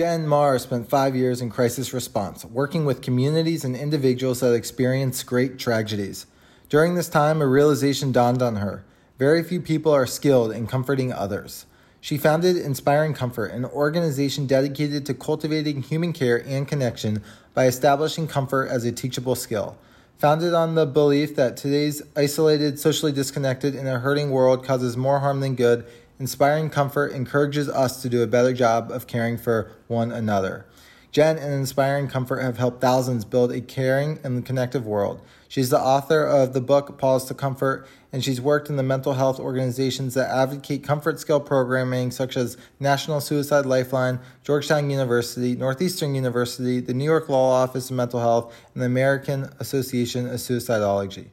Jen Marr spent five years in crisis response, working with communities and individuals that experienced great tragedies. During this time, a realization dawned on her very few people are skilled in comforting others. She founded Inspiring Comfort, an organization dedicated to cultivating human care and connection by establishing comfort as a teachable skill. Founded on the belief that today's isolated, socially disconnected, and a hurting world causes more harm than good Inspiring Comfort encourages us to do a better job of caring for one another. Jen and Inspiring Comfort have helped thousands build a caring and connective world. She's the author of the book Paws to Comfort, and she's worked in the mental health organizations that advocate comfort skill programming, such as National Suicide Lifeline, Georgetown University, Northeastern University, the New York Law Office of Mental Health, and the American Association of Suicidology.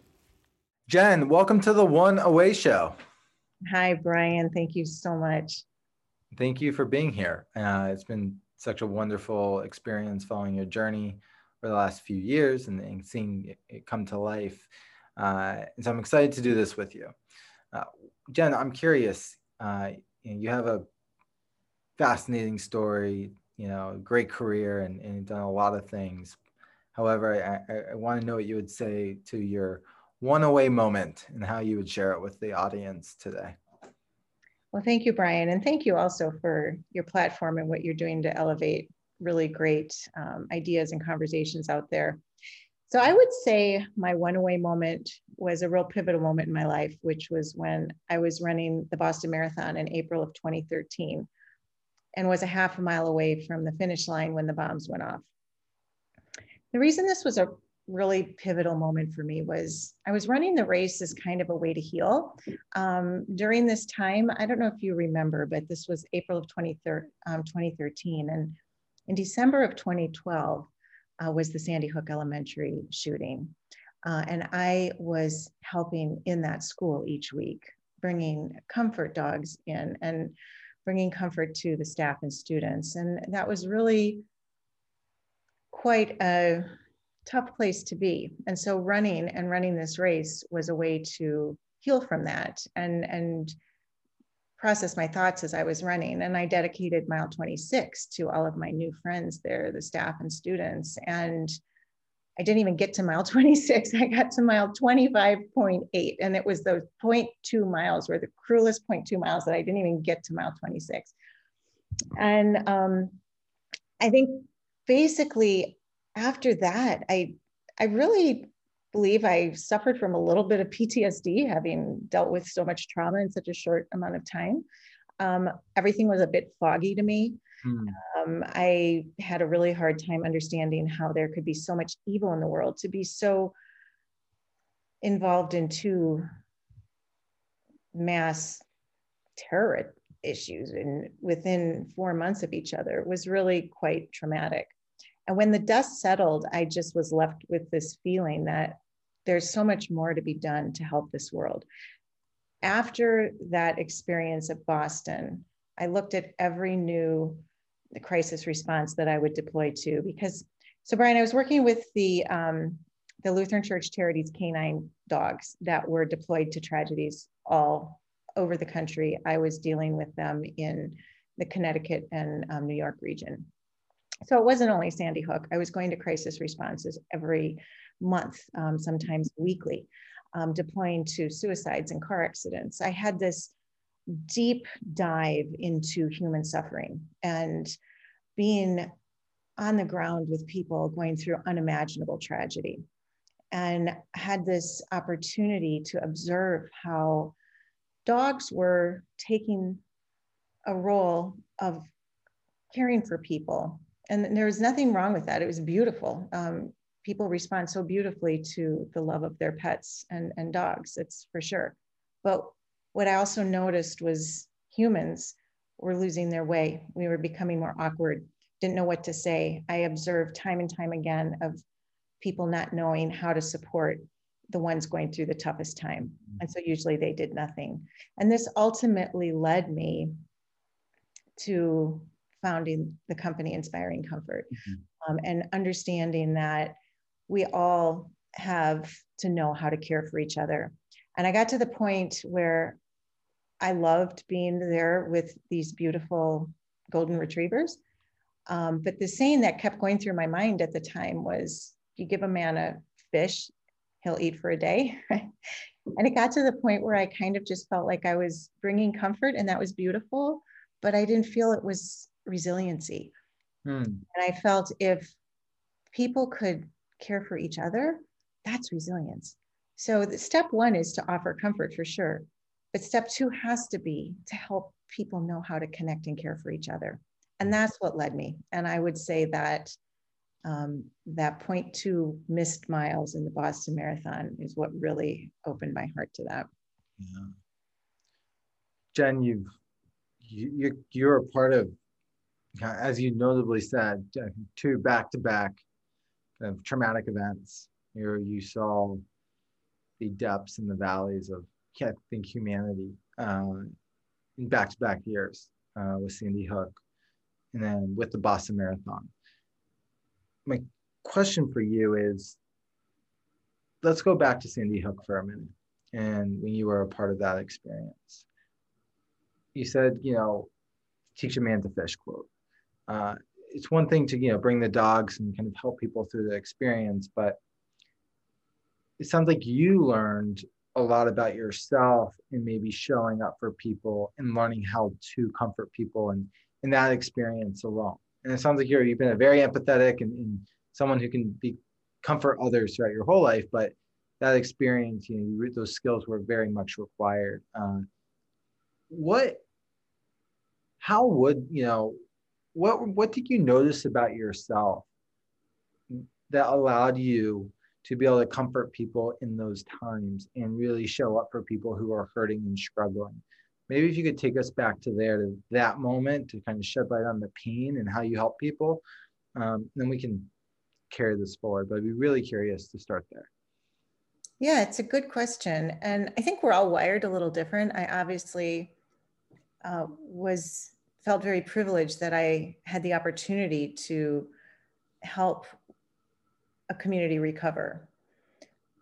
Jen, welcome to the One Away Show. Hi, Brian. Thank you so much. Thank you for being here. Uh, it's been such a wonderful experience following your journey for the last few years and, and seeing it come to life. Uh, and so I'm excited to do this with you. Uh, Jen, I'm curious. Uh, you, know, you, have a fascinating story, you know, great career, and, and done a lot of things. However, I, I, I want to know what you would say to your one away moment and how you would share it with the audience today. Well, thank you, Brian. And thank you also for your platform and what you're doing to elevate really great um, ideas and conversations out there. So I would say my one away moment was a real pivotal moment in my life, which was when I was running the Boston Marathon in April of 2013 and was a half a mile away from the finish line when the bombs went off. The reason this was a really pivotal moment for me was I was running the race as kind of a way to heal. Um, during this time, I don't know if you remember, but this was April of um, 2013. And in December of 2012 uh, was the Sandy Hook Elementary shooting. Uh, and I was helping in that school each week, bringing comfort dogs in and bringing comfort to the staff and students. And that was really quite a tough place to be. And so running and running this race was a way to heal from that and, and process my thoughts as I was running. And I dedicated mile 26 to all of my new friends there, the staff and students. And I didn't even get to mile 26. I got to mile 25.8. And it was those 0.2 miles were the cruelest 0.2 miles that I didn't even get to mile 26. And um, I think basically after that, I I really believe I suffered from a little bit of PTSD, having dealt with so much trauma in such a short amount of time. Um, everything was a bit foggy to me. Hmm. Um, I had a really hard time understanding how there could be so much evil in the world to be so involved in two mass terror issues and within four months of each other was really quite traumatic. And when the dust settled, I just was left with this feeling that there's so much more to be done to help this world. After that experience at Boston, I looked at every new crisis response that I would deploy to because, so Brian, I was working with the, um, the Lutheran Church Charities canine dogs that were deployed to tragedies all over the country. I was dealing with them in the Connecticut and um, New York region. So it wasn't only Sandy Hook. I was going to crisis responses every month, um, sometimes weekly, um, deploying to suicides and car accidents. I had this deep dive into human suffering and being on the ground with people going through unimaginable tragedy and had this opportunity to observe how dogs were taking a role of caring for people and there was nothing wrong with that. It was beautiful. Um, people respond so beautifully to the love of their pets and, and dogs, it's for sure. But what I also noticed was humans were losing their way. We were becoming more awkward, didn't know what to say. I observed time and time again of people not knowing how to support the ones going through the toughest time. Mm-hmm. And so usually they did nothing. And this ultimately led me to founding the company Inspiring Comfort mm-hmm. um, and understanding that we all have to know how to care for each other. And I got to the point where I loved being there with these beautiful golden retrievers. Um, but the saying that kept going through my mind at the time was you give a man a fish, he'll eat for a day. and it got to the point where I kind of just felt like I was bringing comfort and that was beautiful, but I didn't feel it was resiliency. Hmm. And I felt if people could care for each other, that's resilience. So the step one is to offer comfort for sure. But step two has to be to help people know how to connect and care for each other. And that's what led me. And I would say that um, that 0.2 missed miles in the Boston Marathon is what really opened my heart to that. Yeah. Jen, you've you, you're a part of, as you notably said, two back-to-back of traumatic events. You you saw the depths and the valleys of I think humanity uh, in back-to-back years uh, with Sandy Hook, and then with the Boston Marathon my question for you is let's go back to Sandy Hook for a minute and when you were a part of that experience. You said, you know, teach a man to fish quote. Uh, it's one thing to, you know, bring the dogs and kind of help people through the experience, but it sounds like you learned a lot about yourself and maybe showing up for people and learning how to comfort people and in that experience alone. And it sounds like you're you've been a very empathetic and, and someone who can be comfort others throughout your whole life but that experience you know those skills were very much required. Uh, what how would you know what what did you notice about yourself that allowed you to be able to comfort people in those times and really show up for people who are hurting and struggling? Maybe if you could take us back to there to that moment to kind of shed light on the pain and how you help people um, then we can carry this forward but i'd be really curious to start there. Yeah it's a good question and i think we're all wired a little different. I obviously uh, was felt very privileged that i had the opportunity to help a community recover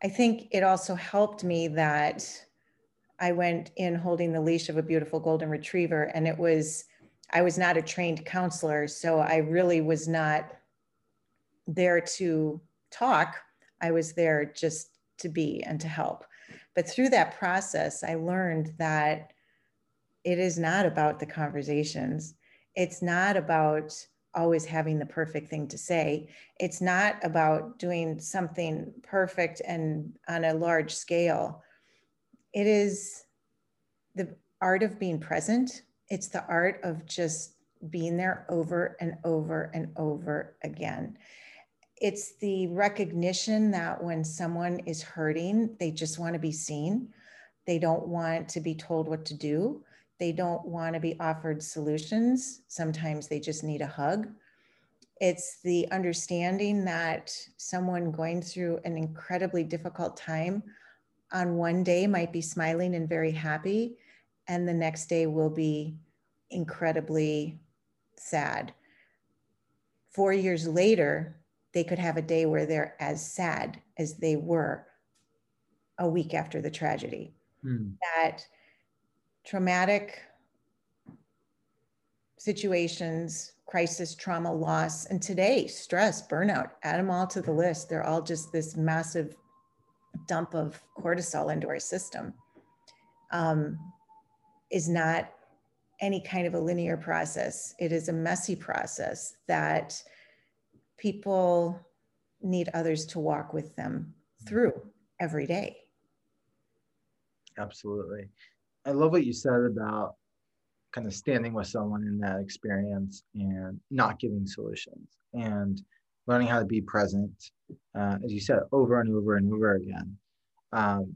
i think it also helped me that I went in holding the leash of a beautiful golden retriever, and it was, I was not a trained counselor, so I really was not there to talk. I was there just to be and to help. But through that process, I learned that it is not about the conversations. It's not about always having the perfect thing to say. It's not about doing something perfect and on a large scale it is the art of being present. It's the art of just being there over and over and over again. It's the recognition that when someone is hurting, they just want to be seen. They don't want to be told what to do. They don't want to be offered solutions. Sometimes they just need a hug. It's the understanding that someone going through an incredibly difficult time on one day might be smiling and very happy, and the next day will be incredibly sad. Four years later, they could have a day where they're as sad as they were a week after the tragedy. Hmm. That traumatic situations, crisis, trauma, loss, and today, stress, burnout, add them all to the list. They're all just this massive dump of cortisol into our system um, is not any kind of a linear process. It is a messy process that people need others to walk with them through every day. Absolutely. I love what you said about kind of standing with someone in that experience and not giving solutions. And learning how to be present, uh, as you said, over and over and over again. Um,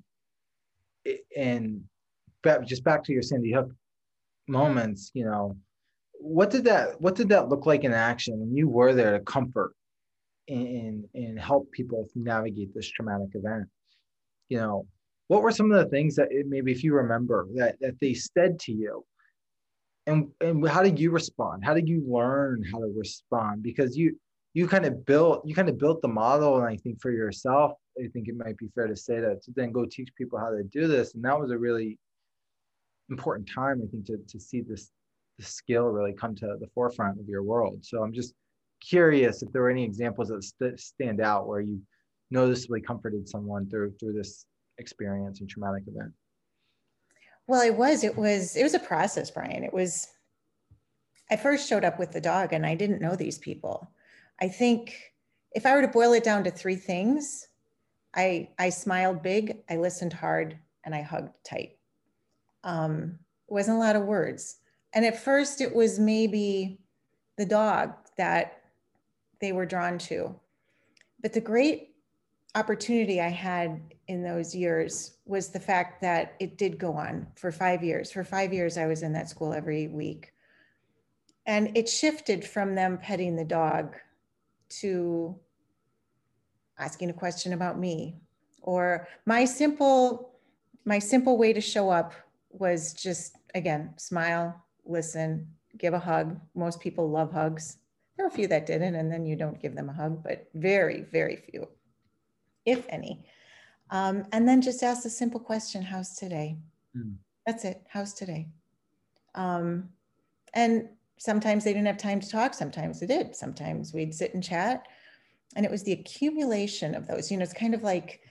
and just back to your Sandy Hook moments, you know, what did that what did that look like in action when you were there to comfort and and help people navigate this traumatic event? You know, what were some of the things that it, maybe if you remember that that they said to you? And and how did you respond? How did you learn how to respond? Because you you kind of built you kind of built the model and i think for yourself i think it might be fair to say that to then go teach people how to do this. And that was a really important time i think to, to see this the skill really come to the forefront of your world. So i'm just curious if there were any examples that st- stand out where you noticeably comforted someone through through this experience and traumatic event well, it was. It was. It was a process, Brian. It was. I first showed up with the dog, and I didn't know these people. I think if I were to boil it down to three things, I I smiled big, I listened hard, and I hugged tight. Um, it wasn't a lot of words, and at first it was maybe the dog that they were drawn to, but the great opportunity I had in those years was the fact that it did go on for five years. For five years, I was in that school every week. And it shifted from them petting the dog to asking a question about me or my simple my simple way to show up was just again smile listen give a hug most people love hugs there are a few that didn't and then you don't give them a hug but very very few if any um, and then just ask a simple question How's today? Mm. That's it. How's today? Um, and sometimes they didn't have time to talk. Sometimes they did. Sometimes we'd sit and chat. And it was the accumulation of those. You know, it's kind of like,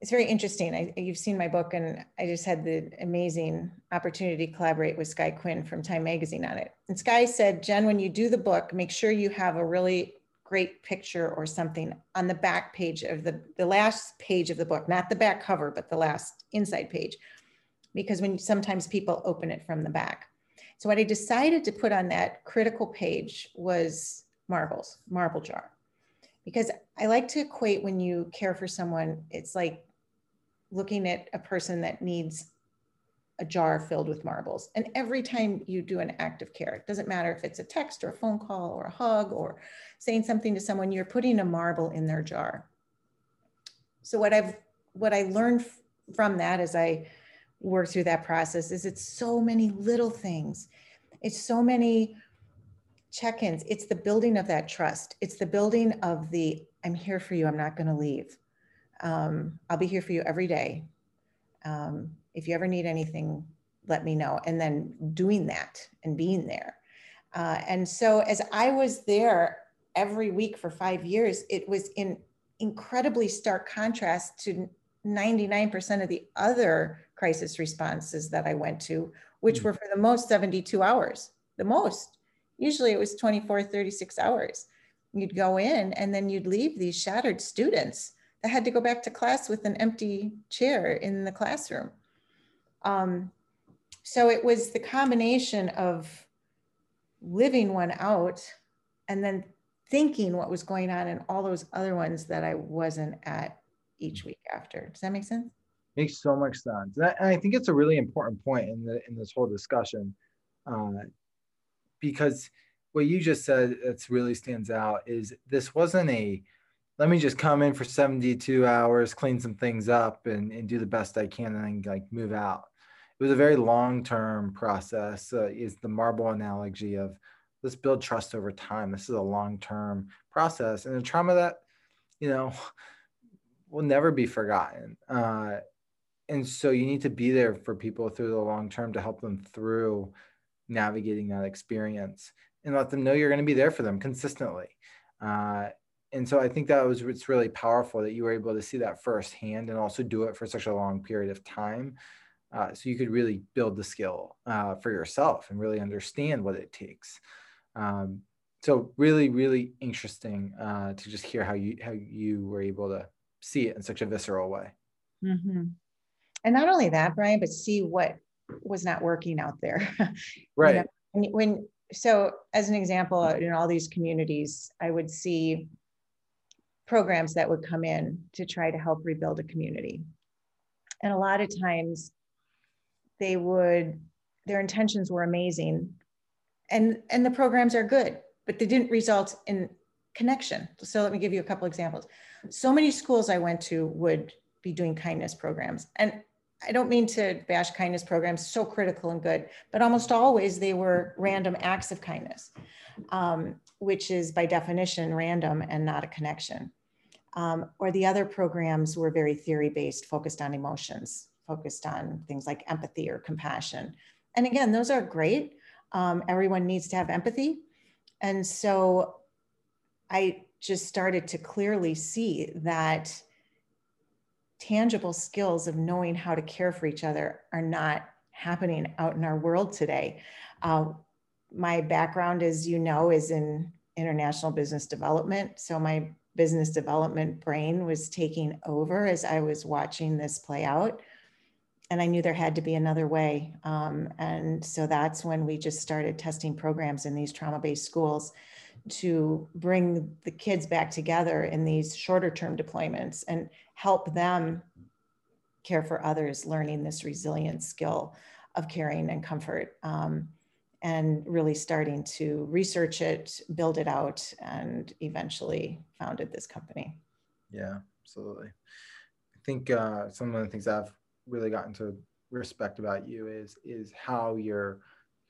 it's very interesting. I, you've seen my book, and I just had the amazing opportunity to collaborate with Sky Quinn from Time Magazine on it. And Sky said, Jen, when you do the book, make sure you have a really great picture or something on the back page of the, the last page of the book, not the back cover, but the last inside page, because when sometimes people open it from the back. So what I decided to put on that critical page was marbles, marble jar, because I like to equate when you care for someone, it's like looking at a person that needs a jar filled with marbles. And every time you do an act of care, it doesn't matter if it's a text or a phone call or a hug or saying something to someone, you're putting a marble in their jar. So what I've what I learned from that as I work through that process is it's so many little things. It's so many check-ins. It's the building of that trust. It's the building of the I'm here for you. I'm not going to leave. Um, I'll be here for you every day. Um, if you ever need anything, let me know. And then doing that and being there. Uh, and so as I was there every week for five years, it was in incredibly stark contrast to 99% of the other crisis responses that I went to, which hmm. were for the most 72 hours, the most. Usually it was 24, 36 hours. You'd go in and then you'd leave these shattered students that had to go back to class with an empty chair in the classroom. Um, so it was the combination of living one out and then thinking what was going on in all those other ones that I wasn't at each week after. Does that make sense? Makes so much sense. And I, think it's a really important point in the in this whole discussion, uh, because what you just said that's really stands out is this wasn't a let me just come in for 72 hours, clean some things up and, and do the best I can and then like move out. It was a very long-term process uh, is the marble analogy of let's build trust over time. This is a long-term process and a trauma that you know will never be forgotten. Uh, and so you need to be there for people through the long term to help them through navigating that experience and let them know you're going to be there for them consistently. Uh, and so i think that was it's really powerful that you were able to see that firsthand and also do it for such a long period of time uh, so you could really build the skill uh, for yourself and really understand what it takes. Um, so really, really interesting uh, to just hear how you how you were able to see it in such a visceral way. Mm-hmm. And not only that, Brian, but see what was not working out there. right. You know, when, when so as an example, in all these communities, I would see programs that would come in to try to help rebuild a community. And a lot of times they would, their intentions were amazing and, and the programs are good, but they didn't result in connection. So let me give you a couple examples. So many schools I went to would be doing kindness programs. And I don't mean to bash kindness programs, so critical and good, but almost always they were random acts of kindness, um, which is by definition random and not a connection. Um, or the other programs were very theory based, focused on emotions, focused on things like empathy or compassion. And again, those are great. Um, everyone needs to have empathy. And so I just started to clearly see that tangible skills of knowing how to care for each other are not happening out in our world today. Uh, my background, as you know, is in international business development. So my business development brain was taking over as I was watching this play out. And I knew there had to be another way. Um, and so that's when we just started testing programs in these trauma based schools to bring the kids back together in these shorter term deployments and help them care for others, learning this resilient skill of caring and comfort. Um, and really starting to research it, build it out, and eventually founded this company. Yeah, absolutely. I think uh, some of the things I've really gotten to respect about you is is how you're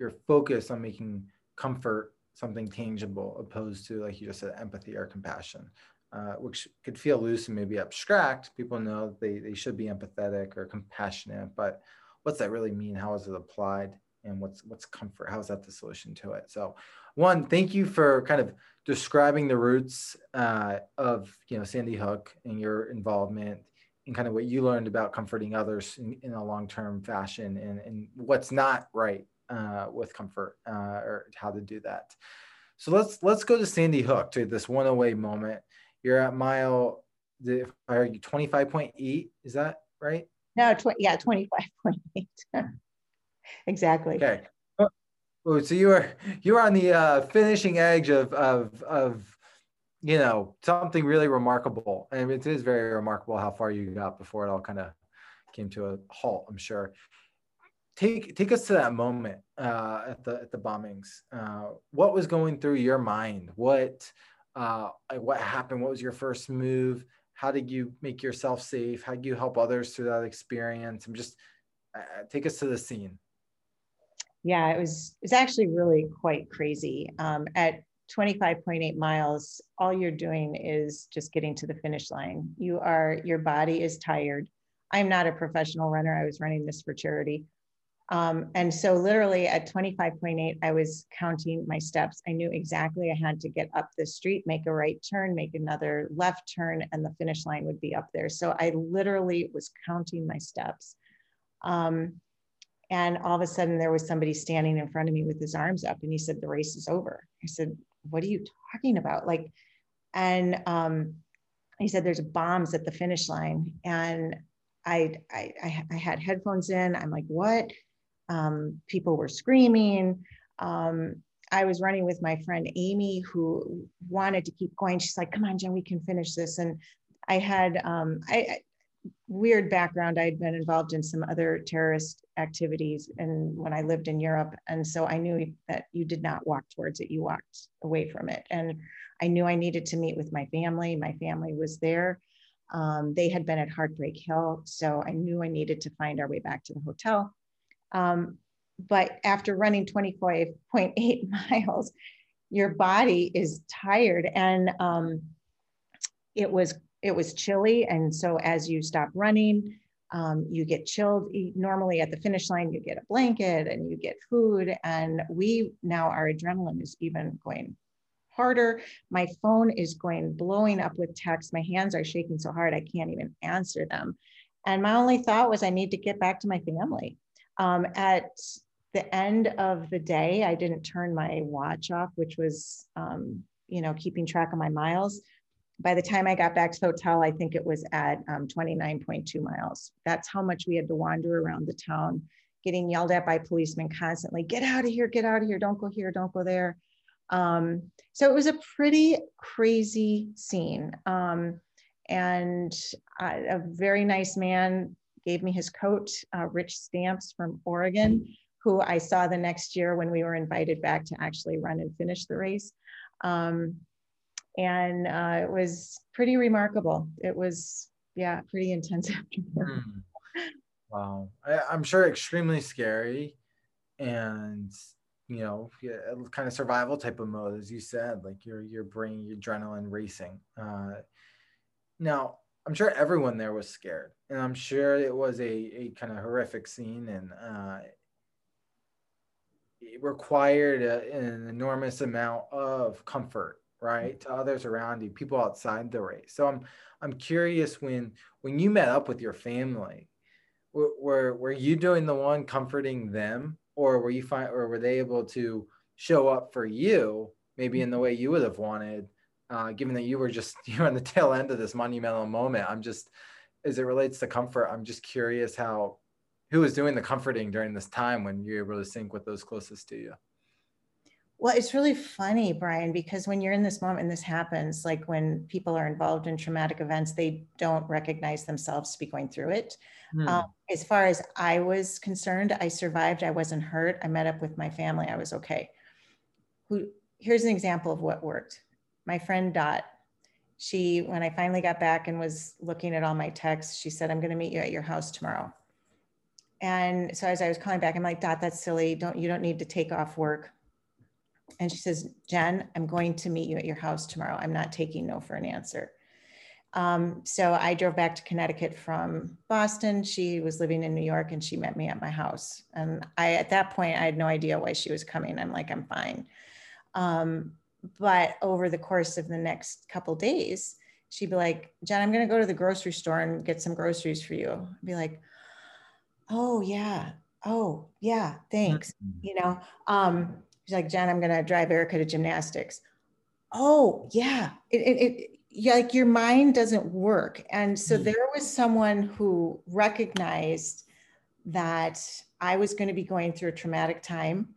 you're focused on making comfort something tangible opposed to like you just said empathy or compassion uh, which could feel loose and maybe abstract. People know they, they should be empathetic or compassionate but what's that really mean? How is it applied? And what's what's comfort? How is that the solution to it? So one thank you for kind of describing the roots uh, of you know sandy hook and your involvement and kind of what you learned about comforting others in, in a long-term fashion and, and what's not right uh, with comfort uh, or how to do that so let's let's go to sandy hook to this one away moment you're at mile are you 25.8 is that right no tw- yeah 25.8 exactly. Okay. Oh, so you were you were on the uh, finishing edge of of of you know something really remarkable, and it is very remarkable how far you got before it all kind of came to a halt. I'm sure. Take take us to that moment uh, at the at the bombings. Uh, what was going through your mind? What uh, what happened? What was your first move? How did you make yourself safe? How did you help others through that experience? I'm just uh, take us to the scene yeah, it was it's actually really quite crazy. Um, at 25.8 miles, all you're doing is just getting to the finish line. You are your body is tired. I'm not a professional runner. I was running this for charity. Um, and so literally at 25.8, I was counting my steps. I knew exactly I had to get up the street, make a right turn, make another left turn, and the finish line would be up there. So I literally was counting my steps. Um, and all of a sudden, there was somebody standing in front of me with his arms up, and he said, "The race is over." I said, "What are you talking about?" Like, and um, he said, "There's bombs at the finish line," and I, I, I had headphones in. I'm like, "What?" Um, people were screaming. Um, I was running with my friend Amy, who wanted to keep going. She's like, "Come on, Jen, we can finish this." And I had um, I, weird background. I had been involved in some other terrorist activities and when I lived in Europe. And so I knew that you did not walk towards it, you walked away from it. And I knew I needed to meet with my family. My family was there. Um, they had been at Heartbreak Hill. So I knew I needed to find our way back to the hotel. Um, but after running 25.8 miles, your body is tired. And um, it was it was chilly. And so as you stop running, um, you get chilled. Normally at the finish line, you get a blanket and you get food. And we now, our adrenaline is even going harder. My phone is going blowing up with texts. My hands are shaking so hard, I can't even answer them. And my only thought was, I need to get back to my family. Um, at the end of the day, I didn't turn my watch off, which was, um, you know, keeping track of my miles by the time I got back to the hotel, I think it was at um, 29.2 miles. That's how much we had to wander around the town, getting yelled at by policemen constantly get out of here, get out of here, don't go here, don't go there. Um, so it was a pretty crazy scene. Um, and uh, a very nice man gave me his coat, uh, Rich Stamps from Oregon, who I saw the next year when we were invited back to actually run and finish the race. Um, and uh, it was pretty remarkable. It was, yeah, pretty intense. Hmm. Wow. I, I'm sure extremely scary and you know kind of survival type of mode as you said like your your brain your adrenaline racing uh now i'm sure everyone there was scared and i'm sure it was a, a kind of horrific scene and uh it required a, an enormous amount of comfort right to others around you people outside the race. So i'm i'm curious when when you met up with your family were were, were you doing the one comforting them or were you find or were they able to show up for you maybe in the way you would have wanted uh, given that you were just you're on the tail end of this monumental moment i'm just as it relates to comfort i'm just curious how who was doing the comforting during this time when you're able to sync with those closest to you well it's really funny brian because when you're in this moment and this happens like when people are involved in traumatic events they don't recognize themselves to be going through it Hmm. Um, as far as I was concerned, I survived. I wasn't hurt. I met up with my family. I was okay. Who? Here's an example of what worked. My friend Dot. She, when I finally got back and was looking at all my texts, she said, "I'm going to meet you at your house tomorrow." And so as I was calling back, I'm like, "Dot, that's silly. Don't you don't need to take off work." And she says, "Jen, I'm going to meet you at your house tomorrow. I'm not taking no for an answer." Um, so I drove back to Connecticut from Boston. She was living in New York and she met me at my house. And I, at that point, I had no idea why she was coming. I'm like, I'm fine. Um, but over the course of the next couple days, she'd be like, Jen, I'm going to go to the grocery store and get some groceries for you. I'd be like, oh, yeah. Oh, yeah. Thanks. Mm-hmm. You know, um, she's like, Jen, I'm going to drive Erica to gymnastics. Oh, yeah. It, it, it, yeah, like your mind doesn't work. And so mm. there was someone who recognized that I was going to be going through a traumatic time.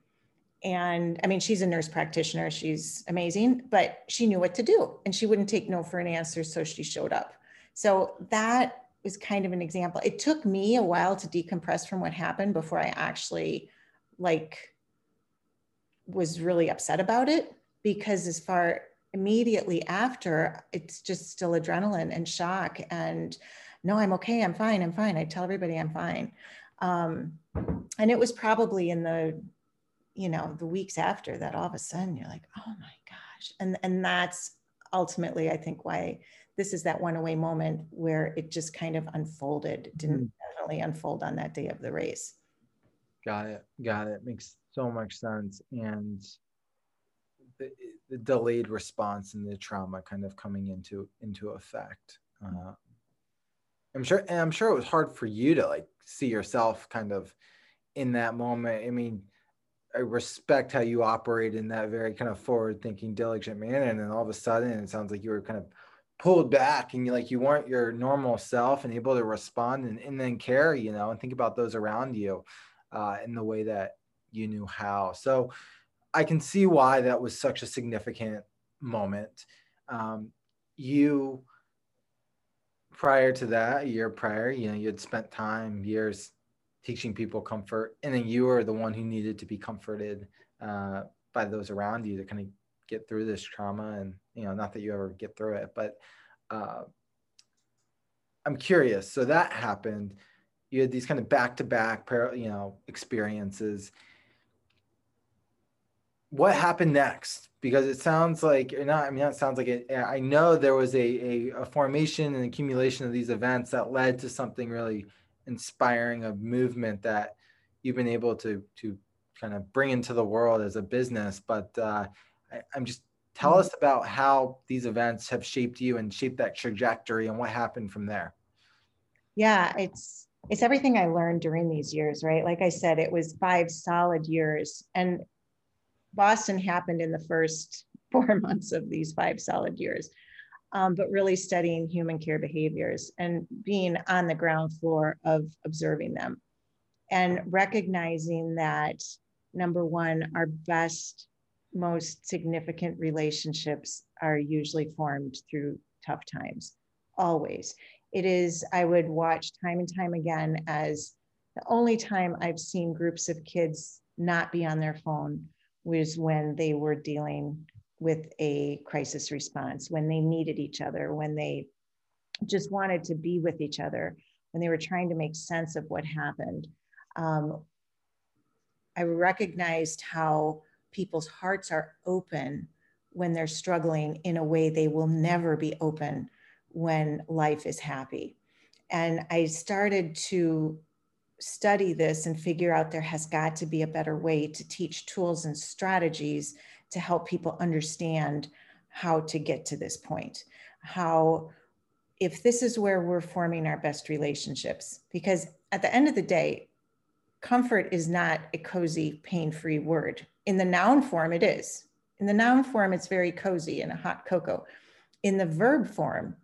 And I mean, she's a nurse practitioner, she's amazing, but she knew what to do and she wouldn't take no for an answer. So she showed up. So that was kind of an example. It took me a while to decompress from what happened before I actually like was really upset about it because as far immediately after, it's just still adrenaline and shock. And no, I'm okay. I'm fine. I'm fine. I tell everybody I'm fine. Um, and it was probably in the, you know, the weeks after that all of a sudden you're like, oh my gosh. And, and that's ultimately, I think, why this is that one away moment where it just kind of unfolded. Didn't mm. definitely unfold on that day of the race. Got it. Got it. Makes so much sense. And the, the delayed response and the trauma kind of coming into into effect. Uh, I'm sure, and I'm sure it was hard for you to like see yourself kind of in that moment. I mean, I respect how you operate in that very kind of forward-thinking, diligent manner, and then all of a sudden, it sounds like you were kind of pulled back and you like you weren't your normal self and able to respond and, and then care, you know, and think about those around you uh, in the way that you knew how. So I can see why that was such a significant moment. Um, you, prior to that, a year prior, you know, you had spent time, years teaching people comfort, and then you were the one who needed to be comforted uh, by those around you to kind of get through this trauma. And, you know, not that you ever get through it, but uh, I'm curious. So that happened. You had these kind of back to back, you know, experiences what happened next? Because it sounds like, or not, I mean, that sounds like it. I know there was a, a, a formation and accumulation of these events that led to something really inspiring, a movement that you've been able to, to kind of bring into the world as a business. But uh, I, I'm just, tell mm-hmm. us about how these events have shaped you and shaped that trajectory and what happened from there. Yeah, it's, it's everything I learned during these years, right? Like I said, it was five solid years. And Boston happened in the first four months of these five solid years, um, but really studying human care behaviors and being on the ground floor of observing them and recognizing that number one, our best most significant relationships are usually formed through tough times, always. It is, I would watch time and time again as the only time I've seen groups of kids not be on their phone was when they were dealing with a crisis response, when they needed each other, when they just wanted to be with each other, when they were trying to make sense of what happened. Um, I recognized how people's hearts are open when they're struggling in a way they will never be open when life is happy. And I started to study this and figure out there has got to be a better way to teach tools and strategies to help people understand how to get to this point. How, if this is where we're forming our best relationships, because at the end of the day, comfort is not a cozy, pain free word. In the noun form, it is. In the noun form, it's very cozy and a hot cocoa. In the verb form,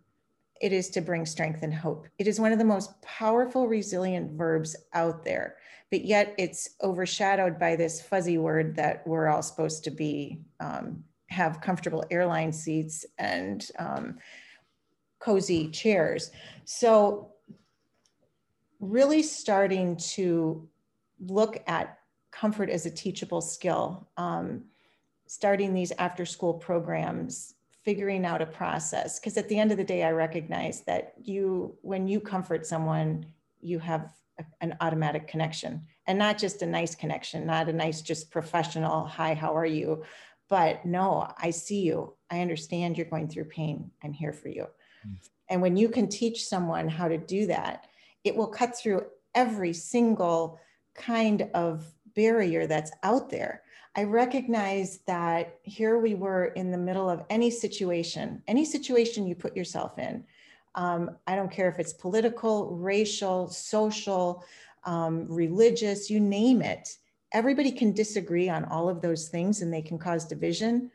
it is to bring strength and hope. It is one of the most powerful, resilient verbs out there, but yet it's overshadowed by this fuzzy word that we're all supposed to be, um, have comfortable airline seats and um, cozy chairs. So, really starting to look at comfort as a teachable skill, um, starting these after school programs, figuring out a process. Because at the end of the day, I recognize that you, when you comfort someone, you have a, an automatic connection and not just a nice connection, not a nice, just professional, hi, how are you? But no, I see you. I understand you're going through pain. I'm here for you. Mm. And when you can teach someone how to do that, it will cut through every single kind of barrier that's out there. I recognize that here we were in the middle of any situation, any situation you put yourself in. Um, I don't care if it's political, racial, social, um, religious, you name it. Everybody can disagree on all of those things and they can cause division.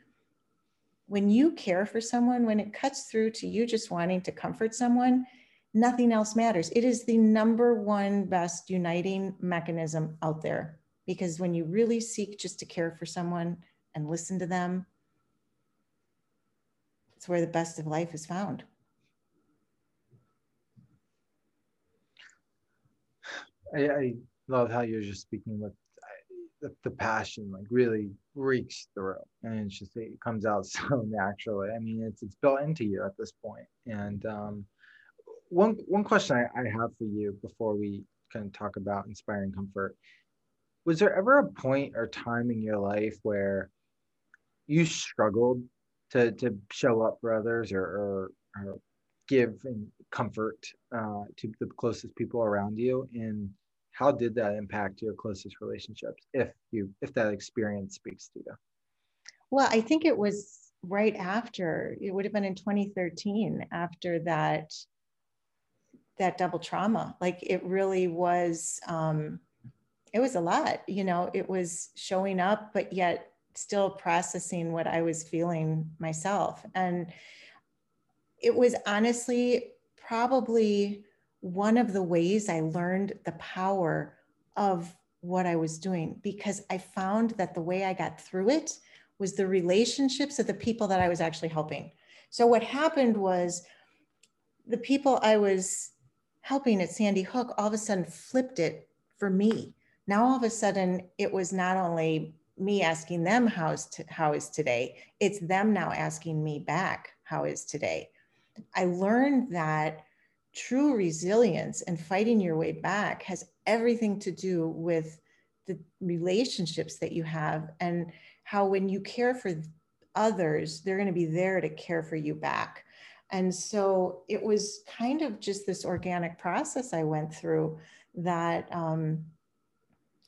When you care for someone, when it cuts through to you just wanting to comfort someone, nothing else matters. It is the number one best uniting mechanism out there because when you really seek just to care for someone and listen to them, it's where the best of life is found. I, I love how you're just speaking with the, the, passion like really reeks through and it's just it comes out so naturally i mean it's it's built into you at this point. and um, one one question I, I have for you before we kind of talk about inspiring comfort was there ever a point or time in your life where you struggled to to show up for others or, or, or give comfort uh, to the closest people around you and how did that impact your closest relationships if you if that experience speaks to you well i think it was right after it would have been in 2013 after that that double trauma. Like it really was, um, it was a lot, you know, it was showing up, but yet still processing what I was feeling myself. And it was honestly probably one of the ways I learned the power of what I was doing because I found that the way I got through it was the relationships of the people that I was actually helping. So what happened was the people I was helping at Sandy Hook all of a sudden flipped it for me. Now all of a sudden it was not only me asking them how's to, how is today, it's them now asking me back how is today. I learned that true resilience and fighting your way back has everything to do with the relationships that you have and how when you care for others, they're going to be there to care for you back. And so it was kind of just this organic process I went through that um,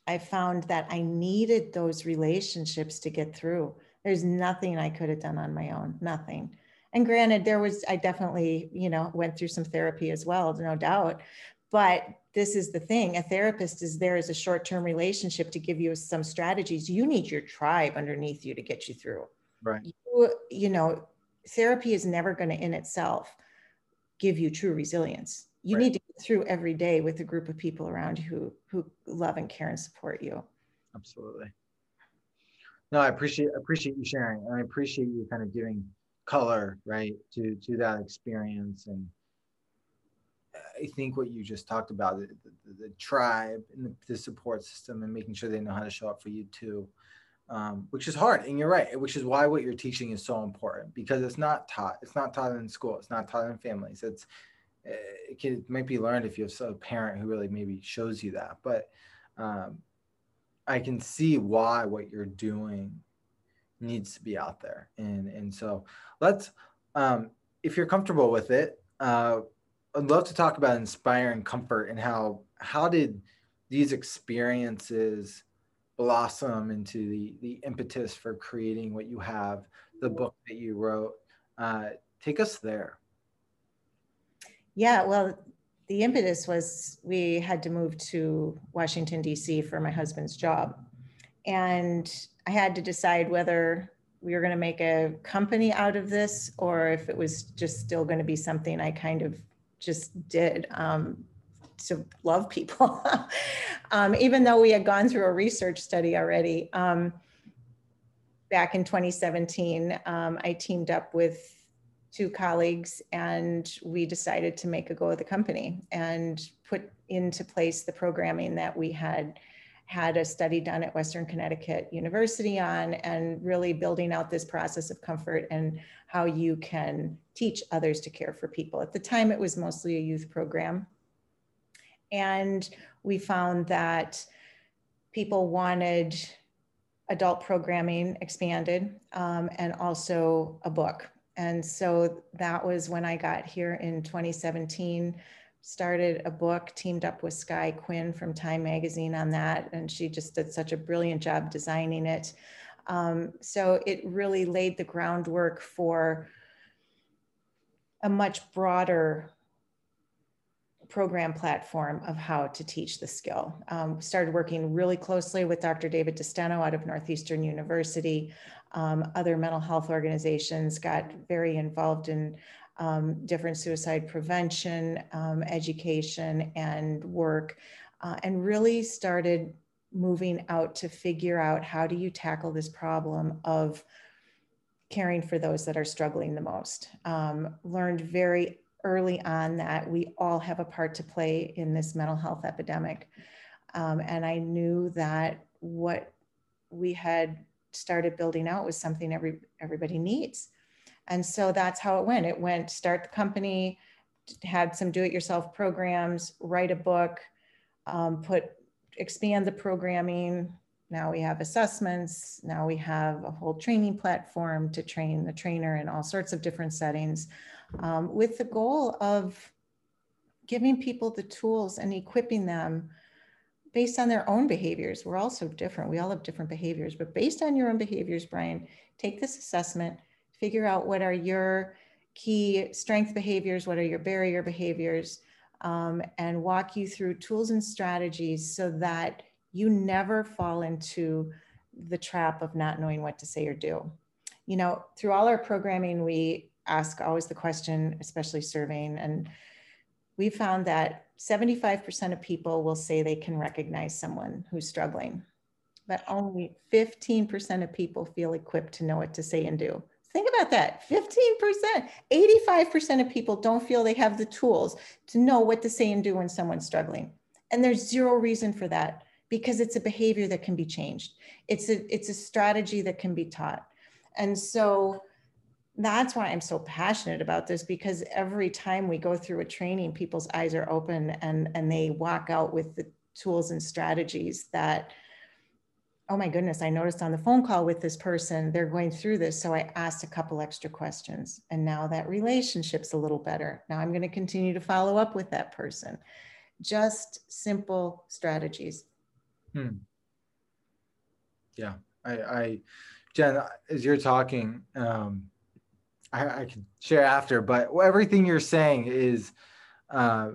I found that I needed those relationships to get through. There's nothing I could have done on my own, nothing. And granted, there was, I definitely, you know, went through some therapy as well, no doubt. But this is the thing a therapist is there as a short term relationship to give you some strategies. You need your tribe underneath you to get you through. Right. You, you know, therapy is never going to in itself give you true resilience. You right. need to through every day with a group of people around you who who love and care and support you. Absolutely. no, I appreciate appreciate you sharing, and I appreciate you kind of giving color right to to that experience and I think what you just talked about the, the, the tribe and the, the, support system and making sure they know how to show up for you too um, which is hard and you're right which is why what you're teaching is so important because it's not taught it's not taught in school it's not taught in families it's it, can, it might be learned if you have a parent who really maybe shows you that but um, i can see why what you're doing needs to be out there. And and so let's um, if you're comfortable with it uh, i'd love to talk about inspiring comfort and how how did these experiences blossom into the the impetus for creating what you have the book that you wrote. Uh, take us there yeah well the impetus was we had to move to washington d.c for my husband's job and i had to decide whether we were going to make a company out of this or if it was just still going to be something i kind of just did um, to love people, um, even though we had gone through a research study already. Um, back in 2017, um, I teamed up with two colleagues and we decided to make a go of the company and put into place the programming that we had had a study done at Western Connecticut University on and really building out this process of comfort and how you can teach others to care for people. At the time, it was mostly a youth program. And we found that people wanted adult programming expanded um, and also a book. And so that was when I got here in 2017, started a book, teamed up with Sky Quinn from Time Magazine on that. And she just did such a brilliant job designing it. Um, so it really laid the groundwork for a much broader program platform of how to teach the skill. Um, started working really closely with Dr. David DeSteno out of Northeastern University. Um, other mental health organizations got very involved in um, different suicide prevention, um, education, and work, uh, and really started moving out to figure out how do you tackle this problem of caring for those that are struggling the most. Um, learned very early on that we all have a part to play in this mental health epidemic. Um, and I knew that what we had started building out was something every everybody needs. And so that's how it went. It went start the company, had some do-it-yourself programs, write a book, um, put expand the programming. Now we have assessments. Now we have a whole training platform to train the trainer in all sorts of different settings um, with the goal of giving people the tools and equipping them based on their own behaviors. We're all so different. We all have different behaviors, but based on your own behaviors, Brian, take this assessment, figure out what are your key strength behaviors, what are your barrier behaviors, um, and walk you through tools and strategies so that you never fall into the trap of not knowing what to say or do. You know, through all our programming, we ask always the question, especially surveying, and we found that 75% of people will say they can recognize someone who's struggling, but only 15% of people feel equipped to know what to say and do. Think about that 15%, 85% of people don't feel they have the tools to know what to say and do when someone's struggling. And there's zero reason for that because it's a behavior that can be changed. It's a, it's a strategy that can be taught. And so that's why I'm so passionate about this because every time we go through a training, people's eyes are open and, and they walk out with the tools and strategies that, oh my goodness, I noticed on the phone call with this person, they're going through this. So I asked a couple extra questions and now that relationship's a little better. Now I'm going to continue to follow up with that person. Just simple strategies. Hmm. Yeah, I, I, Jen, as you're talking, um, I, I can share after, but everything you're saying is, uh,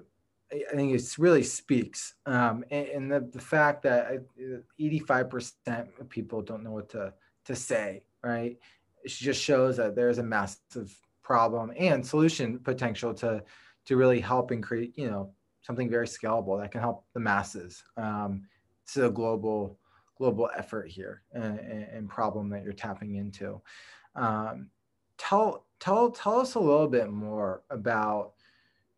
I think it really speaks. Um, and, and the, the fact that 85% of people don't know what to, to say, right? It just shows that there's a massive problem and solution potential to, to really help and create, you know, something very scalable that can help the masses. Um, it's a global, global effort here and, and problem that you're tapping into. Um, tell tell tell us a little bit more about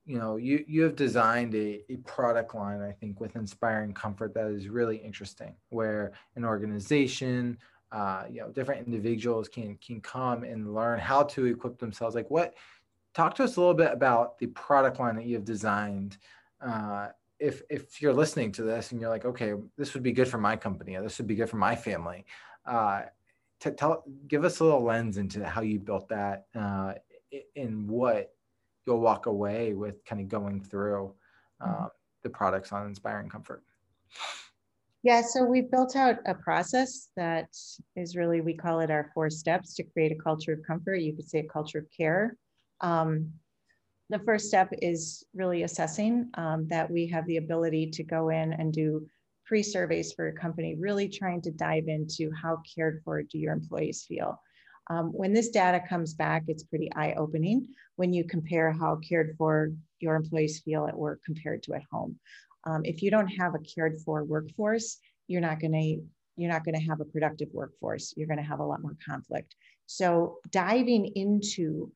you know you you have designed a, a product line i think with inspiring comfort that is really interesting where an organization uh, you know different individuals can can come and learn how to equip themselves. Like what talk to us a little bit about the product line that you have designed uh, if if you're listening to this and you're like okay this would be good for my company or this would be good for my family uh, to tell give us a little lens into how you built that uh, and what you'll walk away with kind of going through. Um, the products on inspiring comfort yeah, so we've built out a process that is really, we call it our four steps to create a culture of comfort. You could say a culture of care. Um, the first step is really assessing um, that we have the ability to go in and do pre-surveys for a company, really trying to dive into how cared for do your employees feel. Um, when this data comes back, it's pretty eye-opening when you compare how cared for your employees feel at work compared to at home. Um, if you don't have a cared for workforce, you're not going to you're not going to have a productive workforce. You're going to have a lot more conflict. So diving into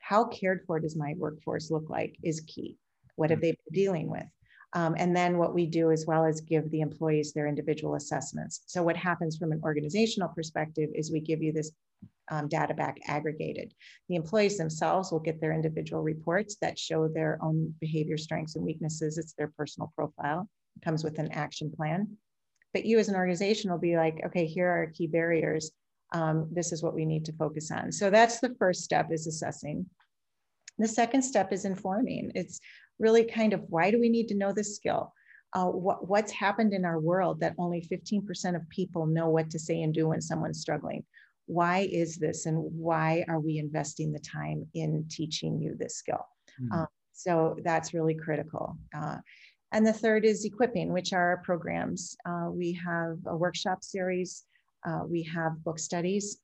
how cared for does my workforce look like is key. What have mm. they been dealing with? Um, and then what we do as well is give the employees their individual assessments. So what happens from an organizational perspective is we give you this um, data back aggregated. The employees themselves will get their individual reports that show their own behavior strengths and weaknesses. It's their personal profile, it comes with an action plan. But you as an organization will be like, okay, here are key barriers. Um, this is what we need to focus on. So that's the first step is assessing. The second step is informing. It's really kind of why do we need to know this skill? Uh, what, what's happened in our world that only 15% of people know what to say and do when someone's struggling? Why is this and why are we investing the time in teaching you this skill? Mm-hmm. So that's really critical. Uh, and the third is equipping, which are our programs. Uh, we have a workshop series, uh, we have book studies,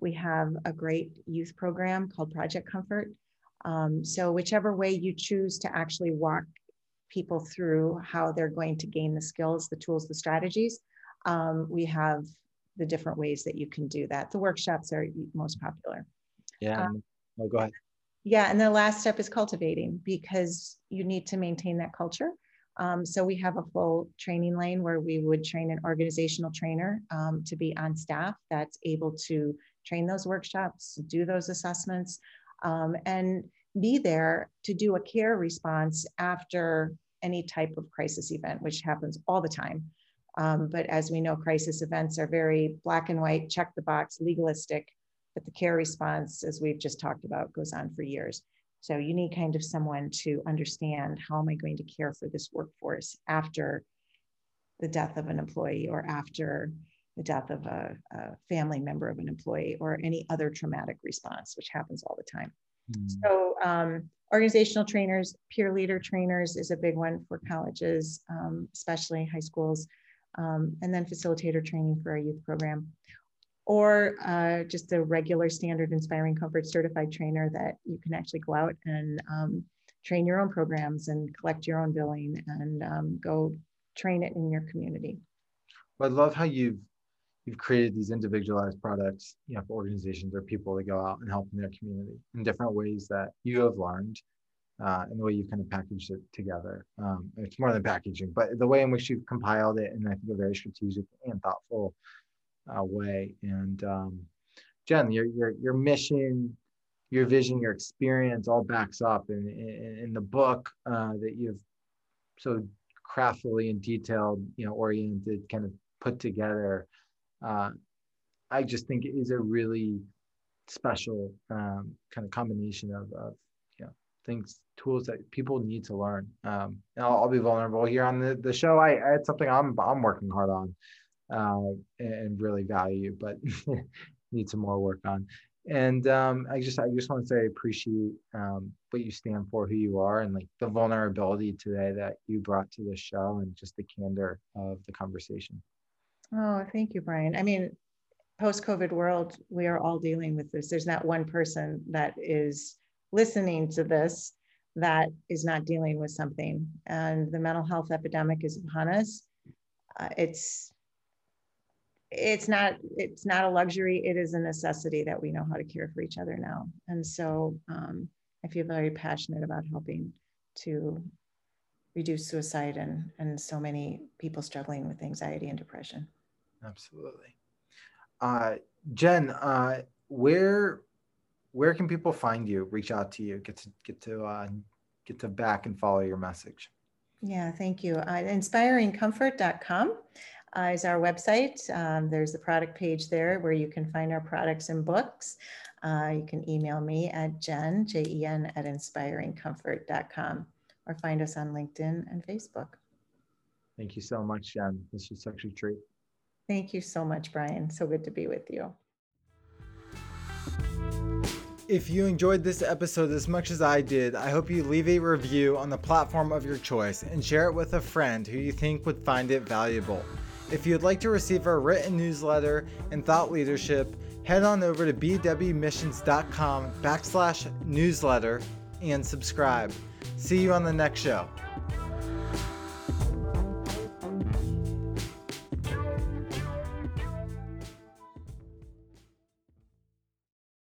we have a great youth program called Project Comfort. Um, so whichever way you choose to actually walk people through how they're going to gain the skills, the tools, the strategies, um, we have the different ways that you can do that. The workshops are most popular. Yeah. Um, oh, go ahead. Yeah, and the last step is cultivating because you need to maintain that culture. Um, so we have a full training lane where we would train an organizational trainer um, to be on staff that's able to train those workshops, do those assessments, um, and be there to do a care response after any type of crisis event, which happens all the time. Um, but as we know, crisis events are very black and white, check the box, legalistic, but the care response, as we've just talked about, goes on for years. So you need kind of someone to understand how am I going to care for this workforce after the death of an employee or after the death of a, a family member of an employee or any other traumatic response, which happens all the time. Mm. So um, organizational trainers, peer leader trainers is a big one for colleges, um, especially high schools, um, and then facilitator training for our youth program. Or uh, just a regular standard inspiring comfort certified trainer that you can actually go out and um, train your own programs and collect your own billing and um, go train it in your community. I love how you've you've created these individualized products you know for organizations or people to go out and help in their community in different ways that you have learned uh, and the way you've kind of packaged it together. Um, it's more than packaging but the way in which you've compiled it in i think a very strategic and thoughtful uh, way. And um, jen your, your your mission your vision your experience all backs up in, in, in the book uh, that you've so craftfully and detailed you know oriented kind of put together uh, I just think it is a really special um, kind of combination of, of you know things tools that people need to learn. Um, and I'll, I'll, be vulnerable here on the, the show. I, I it's something I'm I'm working hard on uh, and really value, but need some more work on. And um, I just I just want to say I appreciate um, what you stand for, who you are, and like the vulnerability today that you brought to the show, and just the candor of the conversation. Oh, thank you, Brian. I mean, post COVID world, we are all dealing with this. There's not one person that is listening to this that is not dealing with something. And the mental health epidemic is upon us. Uh, it's it's not it's not a luxury it is a necessity that we know how to care for each other now and so um, i feel very passionate about helping to reduce suicide and and so many people struggling with anxiety and depression absolutely uh, jen uh, where where can people find you reach out to you get to get to uh, get to back and follow your message yeah thank you uh, inspiringcomfort.com uh, is our website. Um, there's the product page there where you can find our products and books. Uh, you can email me at jen, J-E-N, at inspiringcomfort.com or find us on LinkedIn and Facebook. Thank you so much, Jen. This was such a treat. Thank you so much, Brian. So good to be with you. If you enjoyed this episode as much as I did, I hope you leave a review on the platform of your choice and share it with a friend who you think would find it valuable. If you'd like to receive our written newsletter and thought leadership, head on over to bwmissions.com backslash newsletter and subscribe. See you on the next show.